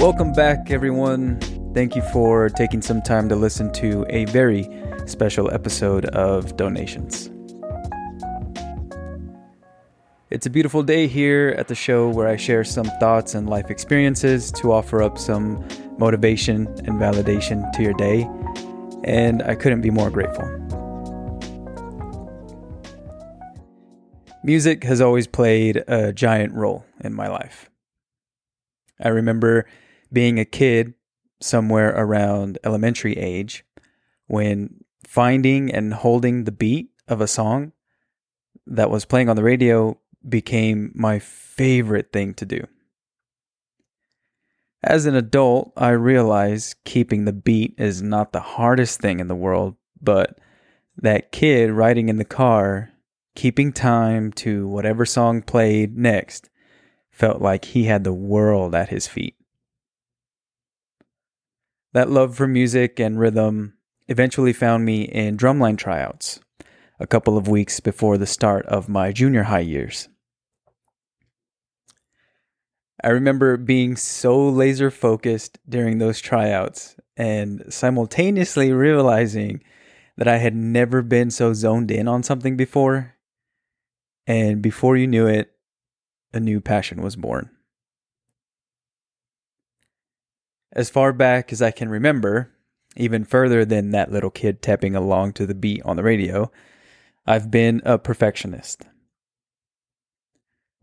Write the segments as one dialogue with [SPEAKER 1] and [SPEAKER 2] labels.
[SPEAKER 1] Welcome back, everyone. Thank you for taking some time to listen to a very special episode of Donations. It's a beautiful day here at the show where I share some thoughts and life experiences to offer up some motivation and validation to your day, and I couldn't be more grateful. Music has always played a giant role in my life. I remember being a kid somewhere around elementary age when finding and holding the beat of a song that was playing on the radio became my favorite thing to do. As an adult, I realize keeping the beat is not the hardest thing in the world, but that kid riding in the car, keeping time to whatever song played next, felt like he had the world at his feet. That love for music and rhythm eventually found me in drumline tryouts a couple of weeks before the start of my junior high years. I remember being so laser focused during those tryouts and simultaneously realizing that I had never been so zoned in on something before. And before you knew it, a new passion was born. As far back as I can remember, even further than that little kid tapping along to the beat on the radio, I've been a perfectionist.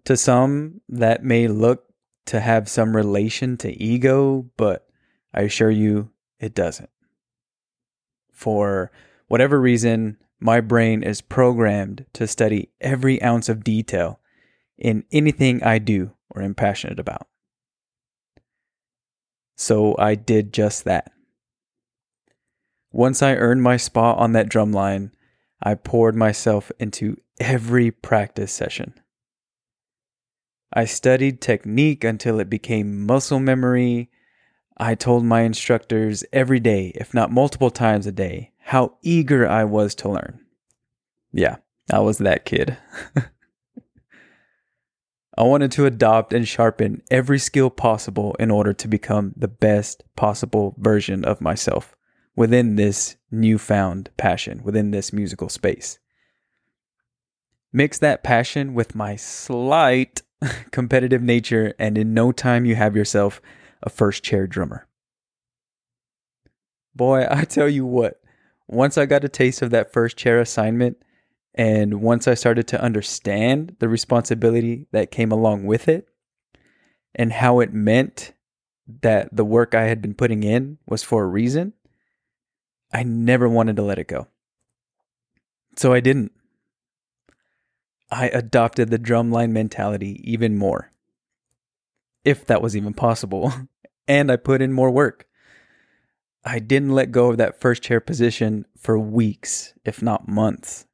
[SPEAKER 1] To some, that may look to have some relation to ego, but I assure you it doesn't. For whatever reason, my brain is programmed to study every ounce of detail in anything I do or am passionate about. So I did just that. Once I earned my spot on that drum line, I poured myself into every practice session. I studied technique until it became muscle memory. I told my instructors every day, if not multiple times a day, how eager I was to learn. Yeah, I was that kid. I wanted to adopt and sharpen every skill possible in order to become the best possible version of myself within this newfound passion, within this musical space. Mix that passion with my slight competitive nature, and in no time you have yourself a first chair drummer. Boy, I tell you what, once I got a taste of that first chair assignment, and once I started to understand the responsibility that came along with it and how it meant that the work I had been putting in was for a reason, I never wanted to let it go. So I didn't. I adopted the drumline mentality even more, if that was even possible, and I put in more work. I didn't let go of that first chair position for weeks, if not months.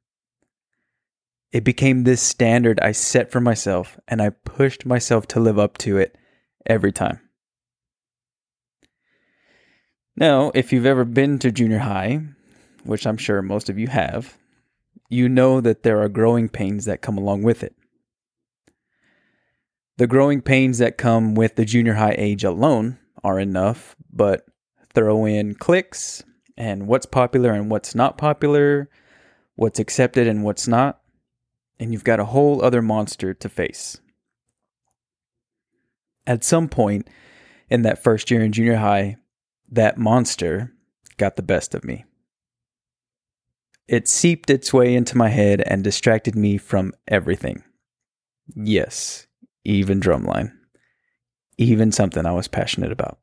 [SPEAKER 1] It became this standard I set for myself, and I pushed myself to live up to it every time. Now, if you've ever been to junior high, which I'm sure most of you have, you know that there are growing pains that come along with it. The growing pains that come with the junior high age alone are enough, but throw in cliques and what's popular and what's not popular, what's accepted and what's not, and you've got a whole other monster to face. At some point in that first year in junior high, that monster got the best of me. It seeped its way into my head and distracted me from everything. Yes, even drumline. Even something I was passionate about.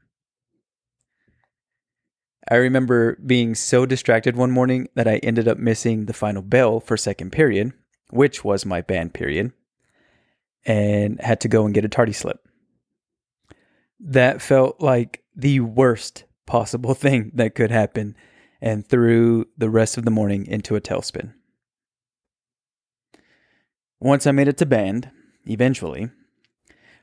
[SPEAKER 1] I remember being so distracted one morning that I ended up missing the final bell for second period which was my band period, and had to go and get a tardy slip. That felt like the worst possible thing that could happen and threw the rest of the morning into a tailspin. Once I made it to band, eventually,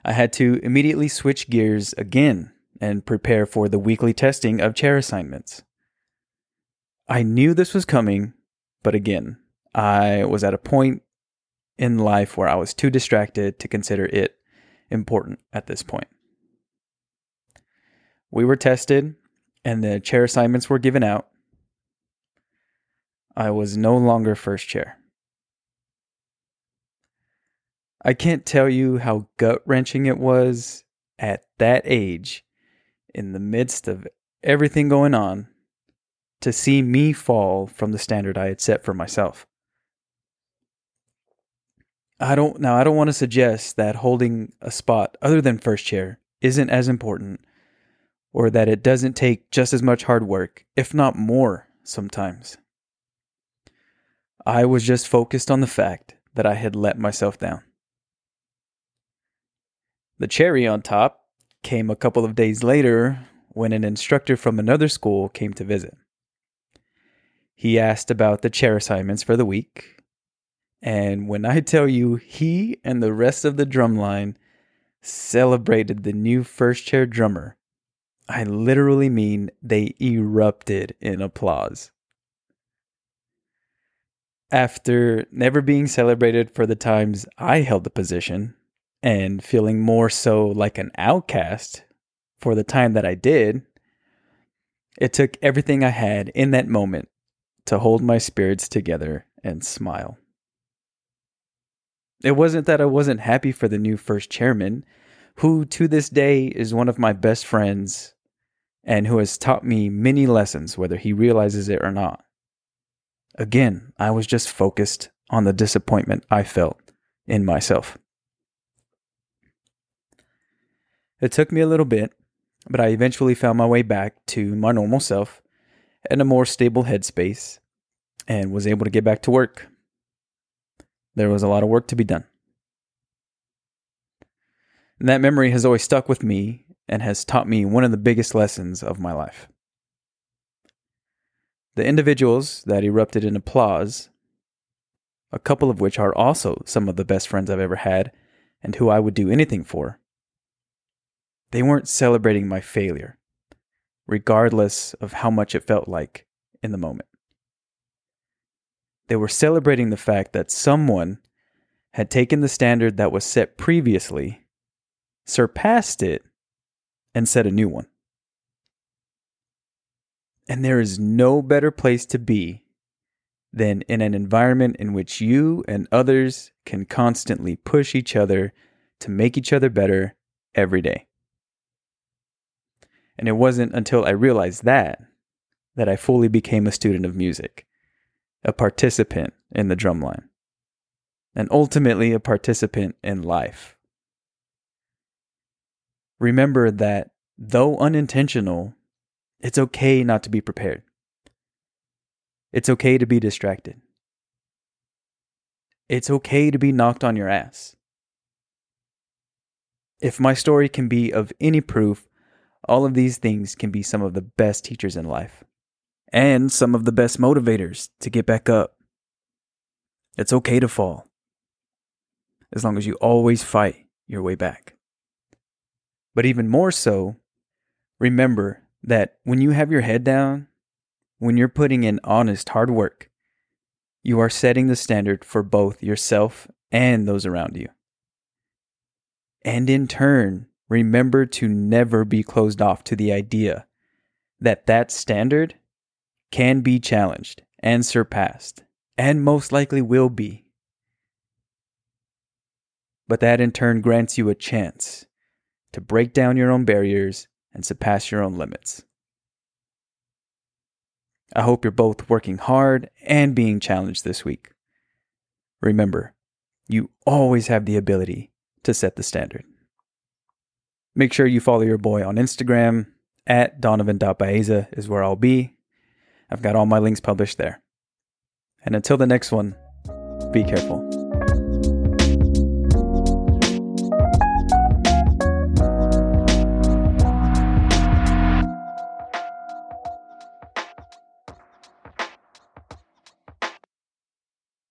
[SPEAKER 1] I had to immediately switch gears again and prepare for the weekly testing of chair assignments. I knew this was coming, but again, I was at a point in life where I was too distracted to consider it important at this point. We were tested and the chair assignments were given out. I was no longer first chair. I can't tell you how gut wrenching it was at that age, in the midst of everything going on, to see me fall from the standard I had set for myself. I don't now I don't want to suggest that holding a spot other than first chair isn't as important or that it doesn't take just as much hard work, if not more sometimes. I was just focused on the fact that I had let myself down. The cherry on top came a couple of days later when an instructor from another school came to visit. He asked about the chair assignments for the week. And when I tell you, he and the rest of the drumline celebrated the new first chair drummer, I literally mean they erupted in applause. After never being celebrated for the times I held the position and feeling more so like an outcast for the time that I did, it took everything I had in that moment to hold my spirits together and smile. It wasn't that I wasn't happy for the new first chairman, who to this day is one of my best friends and who has taught me many lessons, whether he realizes it or not. Again, I was just focused on the disappointment I felt in myself. It took me a little bit, but I eventually found my way back to my normal self and a more stable headspace and was able to get back to work. There was a lot of work to be done. And that memory has always stuck with me and has taught me one of the biggest lessons of my life. The individuals that erupted in applause, a couple of which are also some of the best friends I've ever had and who I would do anything for, they weren't celebrating my failure regardless of how much it felt like in the moment. They were celebrating the fact that someone had taken the standard that was set previously, surpassed it, and set a new one. And there is no better place to be than in an environment in which you and others can constantly push each other to make each other better every day. And it wasn't until I realized that that I fully became a student of music, a participant in the drumline, and ultimately a participant in life. Remember that though unintentional, it's okay not to be prepared. It's okay to be distracted. It's okay to be knocked on your ass. If my story can be of any proof, all of these things can be some of the best teachers in life and some of the best motivators to get back up. It's okay to fall as long as you always fight your way back. But even more so, remember that when you have your head down, when you're putting in honest hard work, you are setting the standard for both yourself and those around you. And in turn, remember to never be closed off to the idea that that standard can be challenged and surpassed, and most likely will be. But that in turn grants you a chance to break down your own barriers and surpass your own limits. I hope you're both working hard and being challenged this week. Remember, you always have the ability to set the standard. Make sure you follow your boy on Instagram at donavon.baeza is where I'll be. I've got all my links published there. And until the next one, be careful.